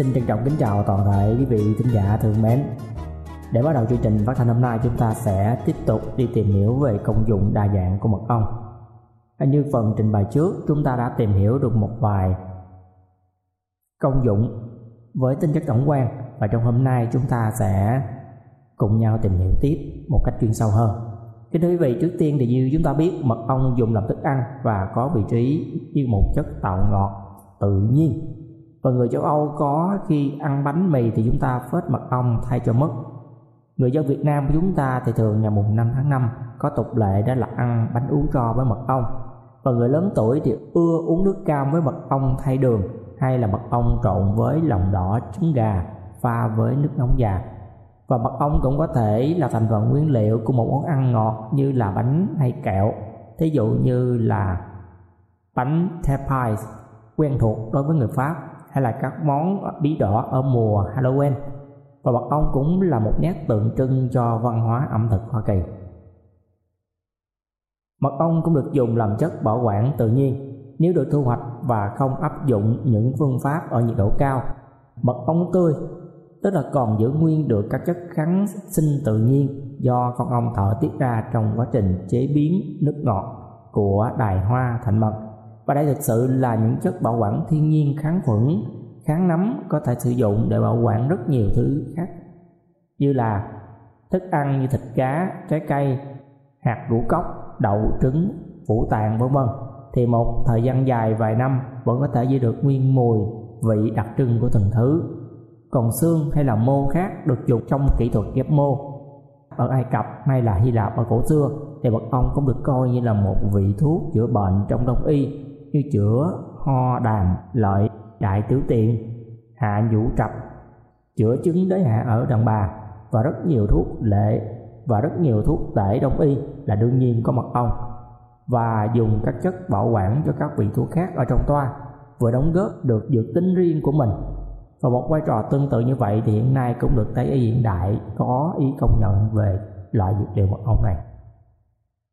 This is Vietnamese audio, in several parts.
Xin trân trọng kính chào toàn thể quý vị thính giả thương mến. Để bắt đầu chương trình phát thanh hôm nay chúng ta sẽ tiếp tục đi tìm hiểu về công dụng đa dạng của mật ong. À, như phần trình bày trước chúng ta đã tìm hiểu được một vài công dụng với tinh chất tổng quan và trong hôm nay chúng ta sẽ cùng nhau tìm hiểu tiếp một cách chuyên sâu hơn. Kính thưa quý vị, trước tiên thì như chúng ta biết mật ong dùng làm thức ăn và có vị trí như một chất tạo ngọt tự nhiên. Và người châu Âu có khi ăn bánh mì thì chúng ta phết mật ong thay cho mứt. Người dân Việt Nam của chúng ta thì thường ngày mùng 5 tháng 5 có tục lệ đó là ăn bánh ú tro với mật ong. Và người lớn tuổi thì ưa uống nước cam với mật ong thay đường hay là mật ong trộn với lòng đỏ trứng gà, pha với nước nóng già và mật ong cũng có thể là thành phần nguyên liệu của một món ăn ngọt như là bánh hay kẹo, thí dụ như là bánh tapas quen thuộc đối với người Pháp hay là các món bí đỏ ở mùa Halloween và mật ong cũng là một nét tượng trưng cho văn hóa ẩm thực Hoa Kỳ. Mật ong cũng được dùng làm chất bảo quản tự nhiên nếu được thu hoạch và không áp dụng những phương pháp ở nhiệt độ cao. Mật ong tươi, tức là còn giữ nguyên được các chất kháng sinh tự nhiên do con ong thở tiết ra trong quá trình chế biến nước ngọt của đài hoa thành mật và đây thực sự là những chất bảo quản thiên nhiên kháng khuẩn, kháng nấm có thể sử dụng để bảo quản rất nhiều thứ khác, như là thức ăn như thịt cá, trái cây, hạt ngũ cốc, đậu, trứng, phủ tạng, vân vân. Thì một thời gian dài vài năm vẫn có thể giữ được nguyên mùi, vị đặc trưng của từng thứ. Còn xương hay là mô khác được dùng trong kỹ thuật ghép mô. Ở Ai Cập hay là Hy Lạp ở cổ xưa thì mật ong cũng được coi như là một vị thuốc chữa bệnh trong đông y như chữa, ho, đàm, lợi, đại tiểu tiện, hạ nhũ trập chữa chứng đới hạ ở đàn bà và rất nhiều thuốc lệ và rất nhiều thuốc tể đông y là đương nhiên có mật ong. Và dùng các chất bảo quản cho các vị thuốc khác ở trong toa, vừa đóng góp được dược tính riêng của mình. Và một vai trò tương tự như vậy thì hiện nay cũng được Tây y hiện đại có ý công nhận về loại dược liệu mật ong này.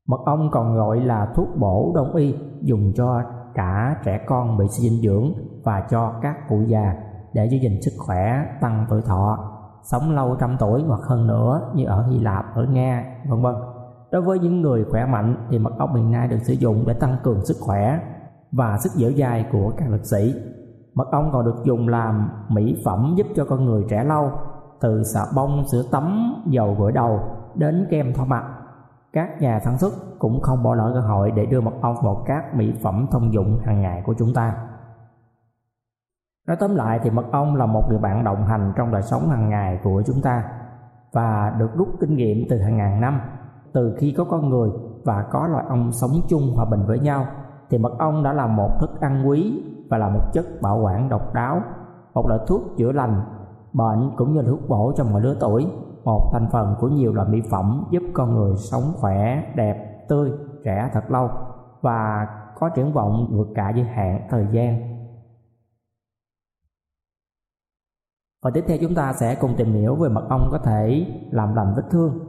Mật ong còn gọi là thuốc bổ đông y, dùng cho cả trẻ con bị suy dinh dưỡng và cho các cụ già để giữ gìn sức khỏe tăng tuổi thọ sống lâu trăm tuổi hoặc hơn nữa như ở Hy Lạp, ở Nga, vân vân. Đối với những người khỏe mạnh thì mật ong hiện nay được sử dụng để tăng cường sức khỏe và sức dẻo dai của các lực sĩ. Mật ong còn được dùng làm mỹ phẩm giúp cho con người trẻ lâu, từ xà bông, sữa tắm, dầu gội đầu đến kem thoa mặt. Các nhà sản xuất cũng không bỏ lỡ cơ hội để đưa mật ong vào các mỹ phẩm thông dụng hàng ngày của chúng ta. Nói tóm lại thì mật ong là một người bạn đồng hành trong đời sống hàng ngày của chúng ta và được rút kinh nghiệm từ hàng ngàn năm từ khi có con người và có loài ong sống chung hòa bình với nhau, thì mật ong đã là một thức ăn quý và là một chất bảo quản độc đáo, một loại thuốc chữa lành, bệnh cũng như là thuốc bổ cho mọi lứa tuổi một thành phần của nhiều loại mỹ phẩm giúp con người sống khỏe, đẹp, tươi, trẻ thật lâu và có triển vọng vượt cả giới hạn thời gian. Và tiếp theo chúng ta sẽ cùng tìm hiểu về mật ong có thể làm lành vết thương.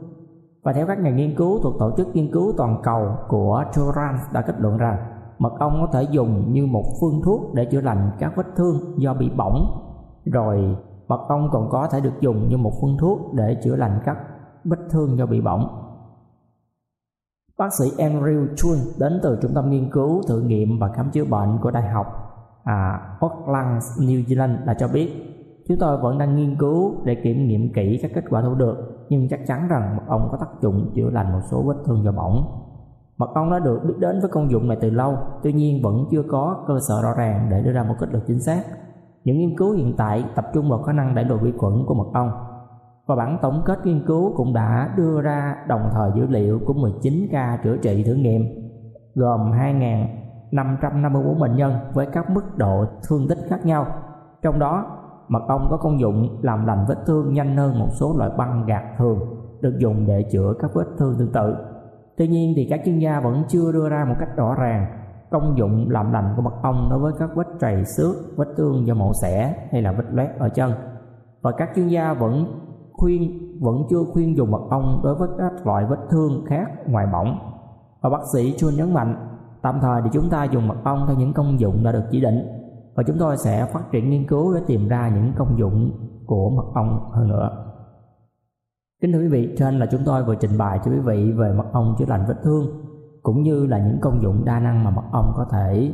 Và theo các nhà nghiên cứu thuộc tổ chức nghiên cứu toàn cầu của Turan đã kết luận rằng mật ong có thể dùng như một phương thuốc để chữa lành các vết thương do bị bỏng, rồi mật ong còn có thể được dùng như một phương thuốc để chữa lành các vết thương do bị bỏng bác sĩ Andrew Chun đến từ trung tâm nghiên cứu thử nghiệm và khám chữa bệnh của đại học à, Auckland, New Zealand đã cho biết Chúng tôi vẫn đang nghiên cứu để kiểm nghiệm kỹ các kết quả thu được, nhưng chắc chắn rằng mật ong có tác dụng chữa lành một số vết thương do bỏng. Mật ong đã được biết đến với công dụng này từ lâu, tuy nhiên vẫn chưa có cơ sở rõ ràng để đưa ra một kết luận chính xác. Những nghiên cứu hiện tại tập trung vào khả năng đẩy lùi vi khuẩn của mật ong. Và bản tổng kết nghiên cứu cũng đã đưa ra đồng thời dữ liệu của 19 ca chữa trị thử nghiệm, gồm 2.554 bệnh nhân với các mức độ thương tích khác nhau. Trong đó, mật ong có công dụng làm lành vết thương nhanh hơn một số loại băng gạc thường được dùng để chữa các vết thương tương tự. Tuy nhiên thì các chuyên gia vẫn chưa đưa ra một cách rõ ràng công dụng làm lành của mật ong đối với các vết trầy xước, vết thương do mổ xẻ hay là vết loét ở chân. Và các chuyên gia vẫn khuyên vẫn chưa khuyên dùng mật ong đối với các loại vết thương khác ngoài bỏng. Và bác sĩ chưa nhấn mạnh, tạm thời thì chúng ta dùng mật ong theo những công dụng đã được chỉ định và chúng tôi sẽ phát triển nghiên cứu để tìm ra những công dụng của mật ong hơn nữa. Kính thưa quý vị, trên là chúng tôi vừa trình bày cho quý vị về mật ong chữa lành vết thương cũng như là những công dụng đa năng mà mật ong có thể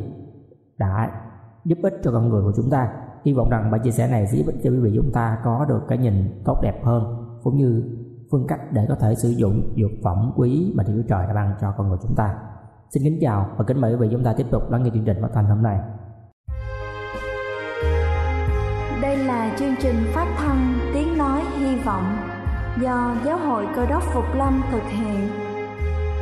đã giúp ích cho con người của chúng ta. hy vọng rằng bài chia sẻ này sẽ giúp ích cho quý vị chúng ta có được cái nhìn tốt đẹp hơn, cũng như phương cách để có thể sử dụng dược phẩm quý mà Thiên Chúa Trời đã ban cho con người chúng ta. Xin kính chào và kính mời quý vị chúng ta tiếp tục lắng nghe chương trình phát thanh hôm nay. Đây là chương trình phát thanh tiếng nói hy vọng do Giáo hội Cơ đốc Phục Lâm thực hiện.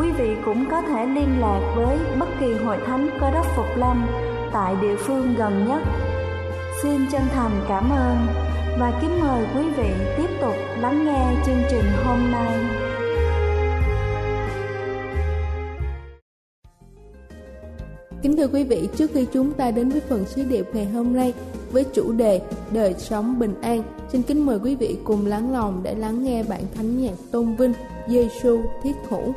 quý vị cũng có thể liên lạc với bất kỳ hội thánh cơ đốc Phục Lâm tại địa phương gần nhất. Xin chân thành cảm ơn và kính mời quý vị tiếp tục lắng nghe chương trình hôm nay. Kính thưa quý vị, trước khi chúng ta đến với phần sứ điệp ngày hôm nay với chủ đề Đời sống bình an, xin kính mời quý vị cùng lắng lòng để lắng nghe bản thánh nhạc tôn vinh Giêsu thiết hữu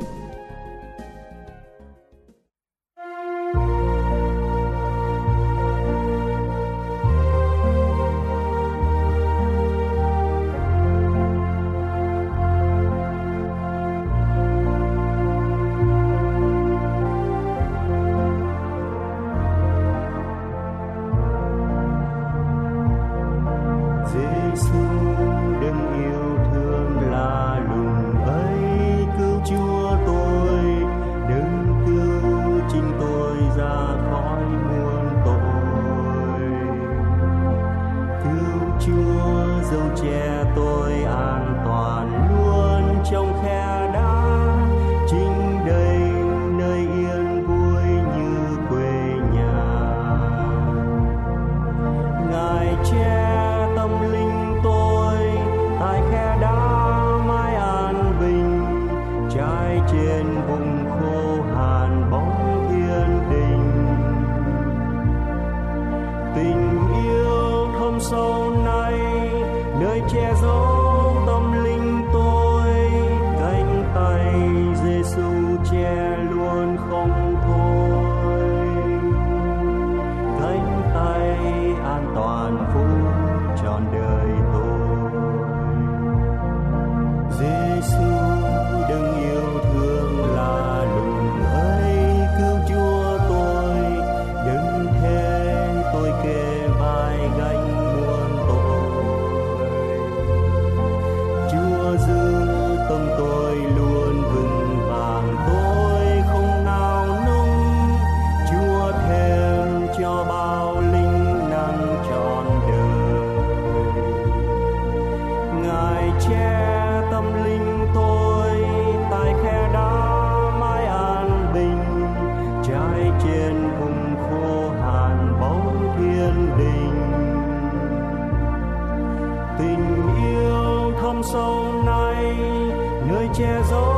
nơi che giấu người che giấu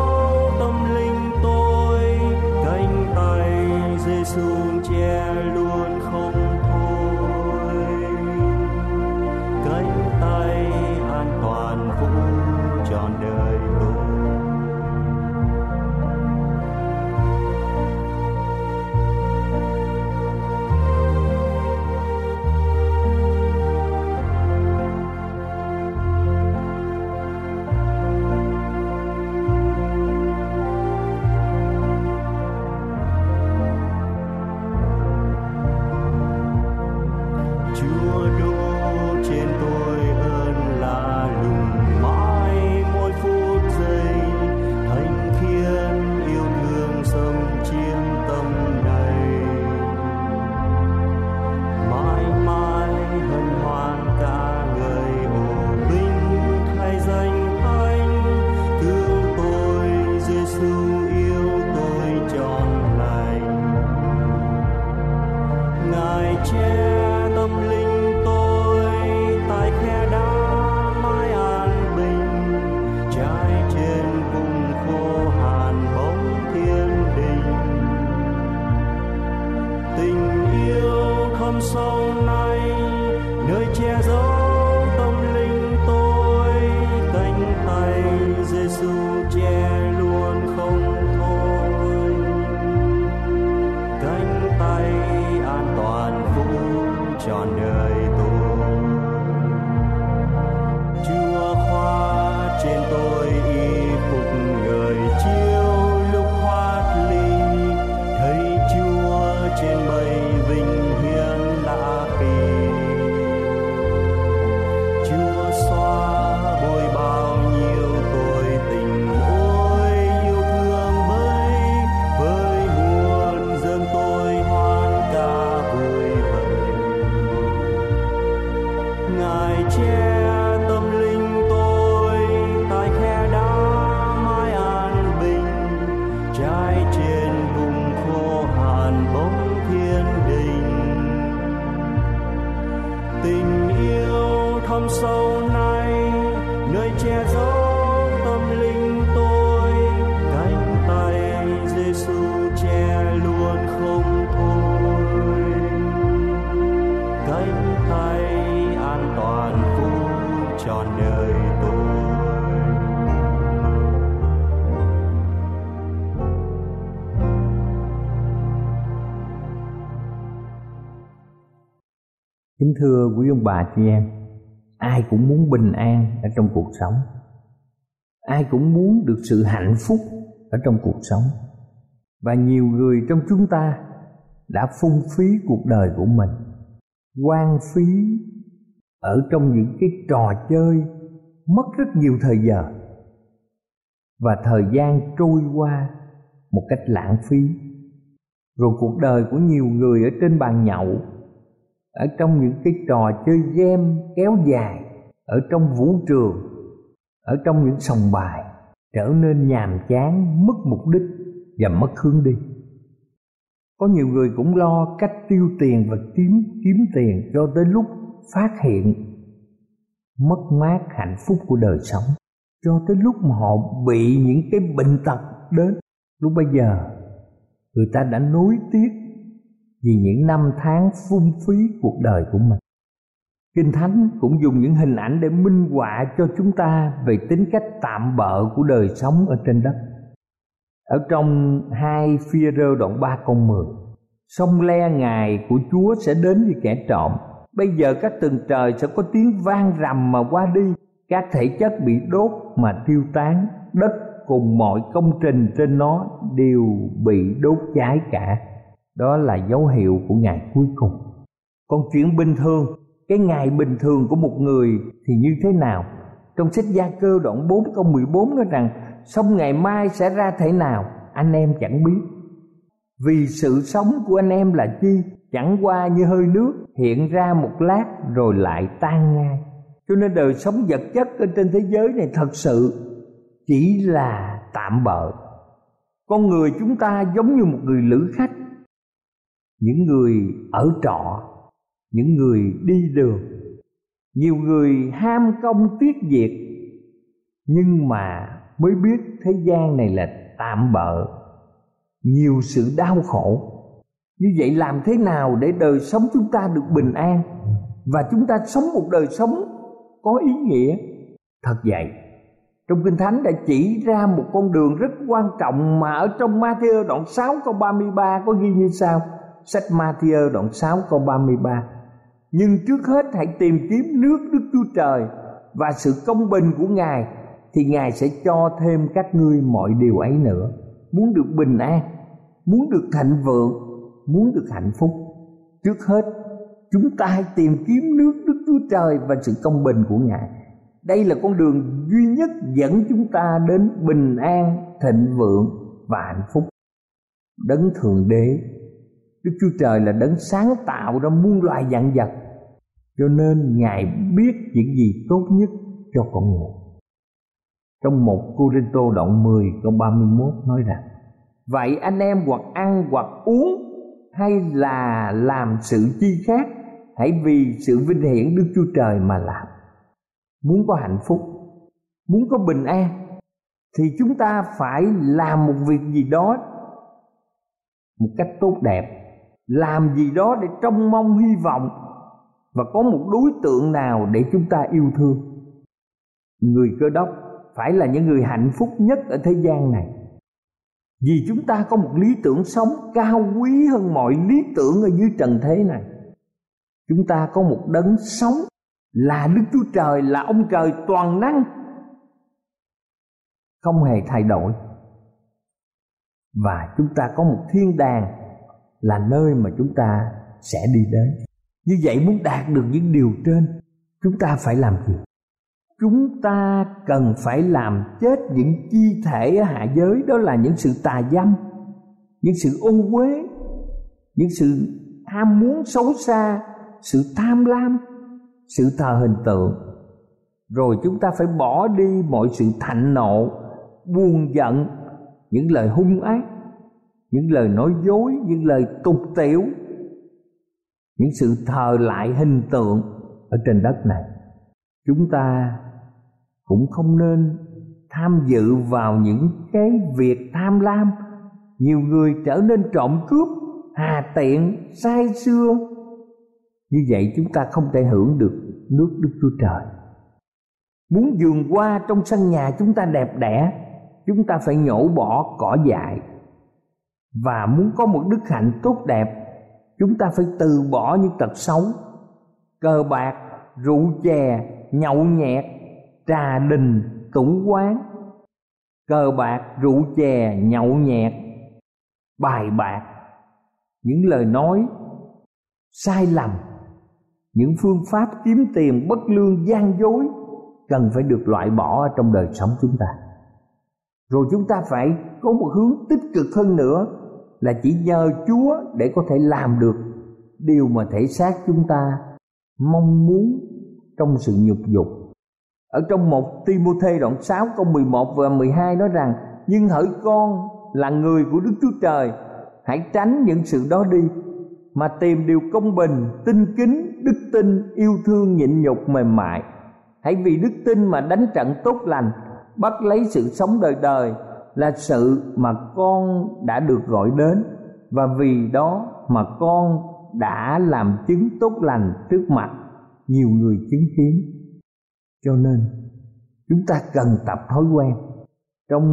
Kính thưa quý ông bà chị em, ai cũng muốn bình an ở trong cuộc sống. Ai cũng muốn được sự hạnh phúc ở trong cuộc sống. Và nhiều người trong chúng ta đã phung phí cuộc đời của mình, quan phí, ở trong những cái trò chơi, mất rất nhiều thời giờ. Và thời gian trôi qua một cách lãng phí. Rồi cuộc đời của nhiều người ở trên bàn nhậu, ở trong những cái trò chơi game kéo dài, ở trong vũ trường, ở trong những sòng bài, trở nên nhàm chán, mất mục đích và mất hướng đi có nhiều người cũng lo cách tiêu tiền và kiếm kiếm tiền cho tới lúc phát hiện mất mát hạnh phúc của đời sống. Cho tới lúc mà họ bị những cái bệnh tật đến. Lúc bây giờ, người ta đã nối tiếc vì những năm tháng phung phí cuộc đời của mình. Kinh thánh cũng dùng những hình ảnh để minh họa cho chúng ta về tính cách tạm bợ của đời sống ở trên đất ở trong hai phi rơ đoạn 3 câu 10 sông le ngài của chúa sẽ đến với kẻ trộm. Bây giờ các tầng trời sẽ có tiếng vang rầm mà qua đi, các thể chất bị đốt mà tiêu tán, đất cùng mọi công trình trên nó đều bị đốt cháy cả. Đó là dấu hiệu của ngày cuối cùng. Còn chuyện bình thường, cái ngày bình thường của một người thì như thế nào? Trong sách gia cơ đoạn 4 câu 14 nói rằng xong ngày mai sẽ ra thế nào, anh em chẳng biết. Vì sự sống của anh em là chi? Chẳng qua như hơi nước hiện ra một lát rồi lại tan ngay. Cho nên đời sống vật chất ở trên thế giới này thật sự chỉ là tạm bợ. Con người chúng ta giống như một người lữ khách. Những người ở trọ, những người đi đường. Nhiều người ham công tiếc việc, nhưng mà mới biết thế gian này là tạm bợ. Nhiều sự đau khổ. Như vậy làm thế nào để đời sống chúng ta được bình an và chúng ta sống một đời sống có ý nghĩa? Thật vậy, trong Kinh Thánh đã chỉ ra một con đường rất quan trọng mà ở trong Matthew đoạn 6 câu 33 có ghi như sau. Sách Matthew đoạn 6 câu 33 nhưng trước hết hãy tìm kiếm nước Đức Chúa Trời và sự công bình của Ngài thì Ngài sẽ cho thêm các ngươi mọi điều ấy nữa. Muốn được bình an, muốn được thịnh vượng, muốn được hạnh phúc. Trước hết, chúng ta hãy tìm kiếm nước Đức Chúa Trời và sự công bình của Ngài. Đây là con đường duy nhất dẫn chúng ta đến bình an, thịnh vượng và hạnh phúc. Đấng thượng đế, Đức Chúa Trời là đấng sáng tạo ra muôn loài vạn vật, Cho nên Ngài biết những gì tốt nhất cho con người. Trong một Corinto động đoạn 10 câu 31 nói rằng, Vậy anh em hoặc ăn hoặc uống hay là làm sự chi khác, Hãy vì sự vinh hiển Đức Chúa Trời mà làm. Muốn có hạnh phúc, Muốn có bình an, Thì chúng ta phải làm một việc gì đó Một cách tốt đẹp, làm gì đó để trông mong hy vọng và có một đối tượng nào để chúng ta yêu thương. Người cơ đốc phải là những người hạnh phúc nhất ở thế gian này. Vì chúng ta có một lý tưởng sống cao quý hơn mọi lý tưởng ở dưới trần thế này. Chúng ta có một đấng sống là đức chúa trời, là ông trời toàn năng. Không hề thay đổi. Và chúng ta có một thiên đàng là nơi mà chúng ta sẽ đi đến. Như vậy muốn đạt được những điều trên, chúng ta phải làm gì? Chúng ta cần phải làm chết những chi thể ở hạ giới, đó là những sự tà dâm, những sự ô uế, những sự ham muốn xấu xa, sự tham lam, sự thờ hình tượng. Rồi chúng ta phải bỏ đi mọi sự thạnh nộ, buồn giận, những lời hung ác, những lời nói dối, những lời tục tiểu, những sự thờ lại hình tượng ở trên đất này. Chúng ta cũng không nên tham dự vào những cái việc tham lam. Nhiều người trở nên trộm cướp, hà tiện, sai xưa. Như vậy chúng ta không thể hưởng được nước đức chúa trời. Muốn vườn qua trong sân nhà chúng ta đẹp đẽ, chúng ta phải nhổ bỏ cỏ dại. Và muốn có một đức hạnh tốt đẹp, chúng ta phải từ bỏ những tật xấu, cờ bạc, rượu chè, nhậu nhẹt trà đình tủng quán. Cờ bạc, rượu chè, nhậu nhẹt. Bài bạc. Những lời nói sai lầm. Những phương pháp kiếm tiền bất lương gian dối cần phải được loại bỏ ở trong đời sống chúng ta. Rồi chúng ta phải có một hướng tích cực hơn nữa là chỉ nhờ chúa để có thể làm được điều mà thể xác chúng ta mong muốn trong sự nhục dục ở trong một Timothée đoạn 6 câu 11 và 12 nói rằng, nhưng hỡi con là người của Đức Chúa Trời, hãy tránh những sự đó đi, mà tìm điều công bình, tinh kính, đức tin, yêu thương, nhịn nhục, mềm mại. Hãy vì đức tin mà đánh trận tốt lành, bắt lấy sự sống đời đời là sự mà con đã được gọi đến, và vì đó mà con đã làm chứng tốt lành trước mặt nhiều người chứng kiến cho nên, chúng ta cần tập thói quen trong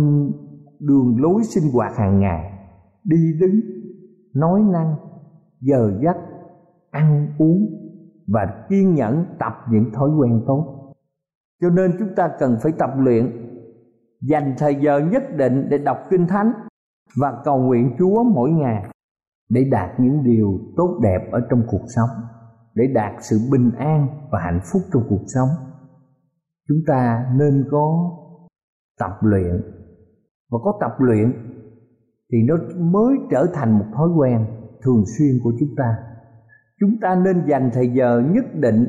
đường lối sinh hoạt hàng ngày, đi đứng, nói năng, giờ giấc, ăn uống và kiên nhẫn tập những thói quen tốt. Cho nên chúng ta cần phải tập luyện, dành thời giờ nhất định để đọc kinh thánh và cầu nguyện chúa mỗi ngày để đạt những điều tốt đẹp ở trong cuộc sống, để đạt sự bình an và hạnh phúc trong cuộc sống chúng ta nên có tập luyện. Và có tập luyện thì nó mới trở thành một thói quen thường xuyên của chúng ta. Chúng ta nên dành thời giờ nhất định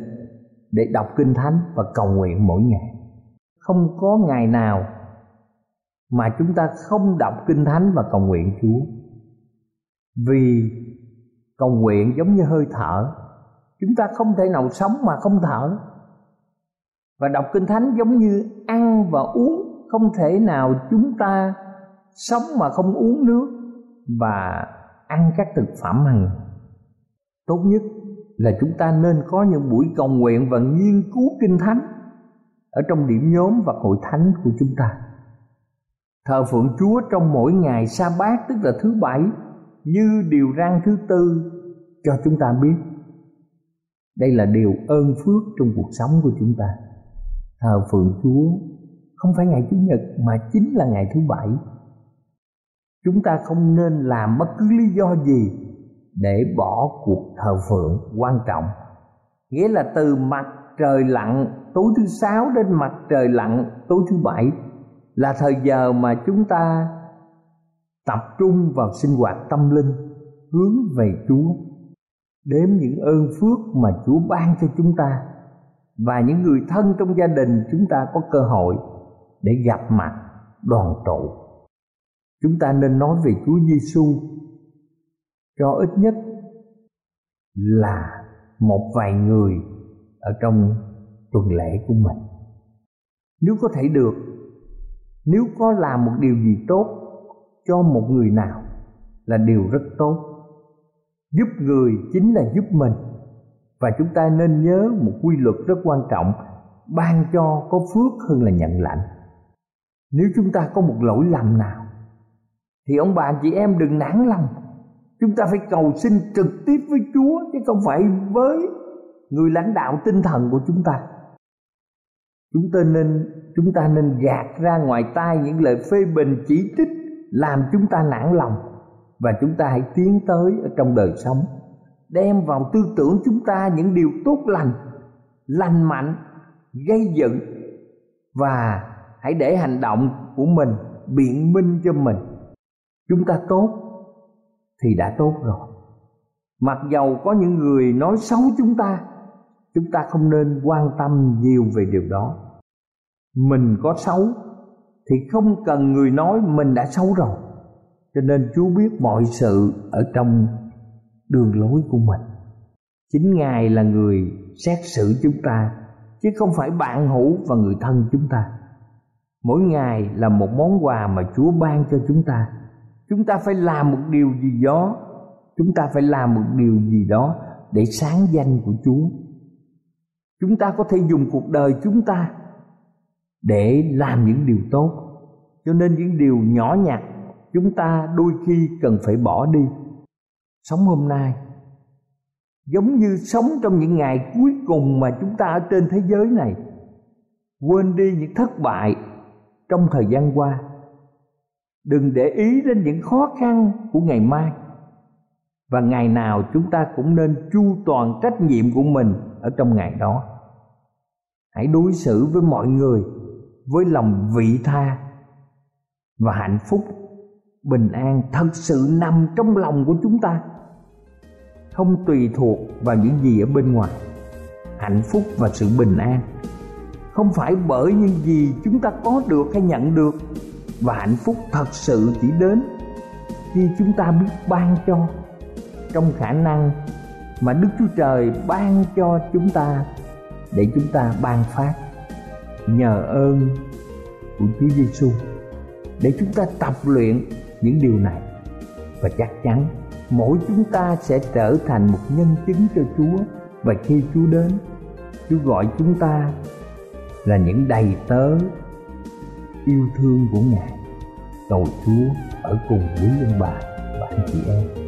để đọc kinh thánh và cầu nguyện mỗi ngày. Không có ngày nào mà chúng ta không đọc kinh thánh và cầu nguyện chúa. Vì cầu nguyện giống như hơi thở. Chúng ta không thể nào sống mà không thở và đọc kinh thánh giống như ăn và uống, không thể nào chúng ta sống mà không uống nước và ăn các thực phẩm hàng tốt nhất là chúng ta nên có những buổi cầu nguyện và nghiên cứu kinh thánh ở trong điểm nhóm và hội thánh của chúng ta. Thờ phượng chúa trong mỗi ngày sa bát, tức là thứ bảy, như điều răn thứ tư cho chúng ta biết. Đây là điều ơn phước trong cuộc sống của chúng ta thờ phượng chúa. Không phải ngày chủ nhật, mà chính là ngày thứ bảy. Chúng ta không nên làm bất cứ lý do gì để bỏ cuộc thờ phượng quan trọng. Nghĩa là từ mặt trời lặn, tối thứ sáu đến mặt trời lặn, tối thứ bảy là thời giờ mà chúng ta tập trung vào sinh hoạt tâm linh, hướng về chúa, đếm những ơn phước mà chúa ban cho chúng ta và những người thân trong gia đình chúng ta có cơ hội để gặp mặt, đoàn tụ. Chúng ta nên nói về chúa giêsu cho ít nhất là một vài người ở trong tuần lễ của mình. Nếu có thể được, nếu có làm một điều gì tốt cho một người nào là điều rất tốt. Giúp người chính là giúp mình và chúng ta nên nhớ một quy luật rất quan trọng, ban cho có phước hơn là nhận lãnh. Nếu chúng ta có một lỗi lầm nào, thì ông bà chị em đừng nản lòng. Chúng ta phải cầu xin trực tiếp với chúa, chứ không phải với người lãnh đạo tinh thần của chúng ta. Chúng ta nên, chúng ta nên gạt ra ngoài tai những lời phê bình chỉ trích, làm chúng ta nản lòng. Và chúng ta hãy tiến tới ở trong đời sống đem vào tư tưởng chúng ta những điều tốt lành lành mạnh, gây dựng và hãy để hành động của mình biện minh cho mình. Chúng ta tốt thì đã tốt rồi. Mặc dầu có những người nói xấu chúng ta chúng ta không nên quan tâm nhiều về điều đó. Mình có xấu thì không cần người nói mình đã xấu rồi. Cho nên chúa biết mọi sự ở trong đường lối của mình. Chính ngài là người xét xử chúng ta, chứ không phải bạn hữu và người thân chúng ta. Mỗi ngày là một món quà mà chúa ban cho chúng ta. Chúng ta phải làm một điều gì đó. Chúng ta phải làm một điều gì đó để sáng danh của chúa. Chúng ta có thể dùng cuộc đời chúng ta để làm những điều tốt. Cho nên những điều nhỏ nhặt chúng ta đôi khi cần phải bỏ đi sống hôm nay. Giống như sống trong những ngày cuối cùng mà chúng ta ở trên thế giới này. Quên đi những thất bại trong thời gian qua. Đừng để ý đến những khó khăn của ngày mai. Và ngày nào chúng ta cũng nên chu toàn trách nhiệm của mình ở trong ngày đó. Hãy đối xử với mọi người với lòng vị tha và hạnh phúc, bình an thật sự nằm trong lòng của chúng ta không tùy thuộc vào những gì ở bên ngoài. Hạnh phúc và sự bình an không phải bởi những gì chúng ta có được hay nhận được, và hạnh phúc thật sự chỉ đến khi chúng ta biết ban cho trong khả năng mà Đức Chúa Trời ban cho chúng ta để chúng ta ban phát. Nhờ ơn của Chúa Giêsu để chúng ta tập luyện những điều này, và chắc chắn mỗi chúng ta sẽ trở thành một nhân chứng cho Chúa. Và khi Chúa đến, Chúa gọi chúng ta là những đầy tớ yêu thương của Ngài. Cầu Chúa ở cùng quý ông bà và anh chị em.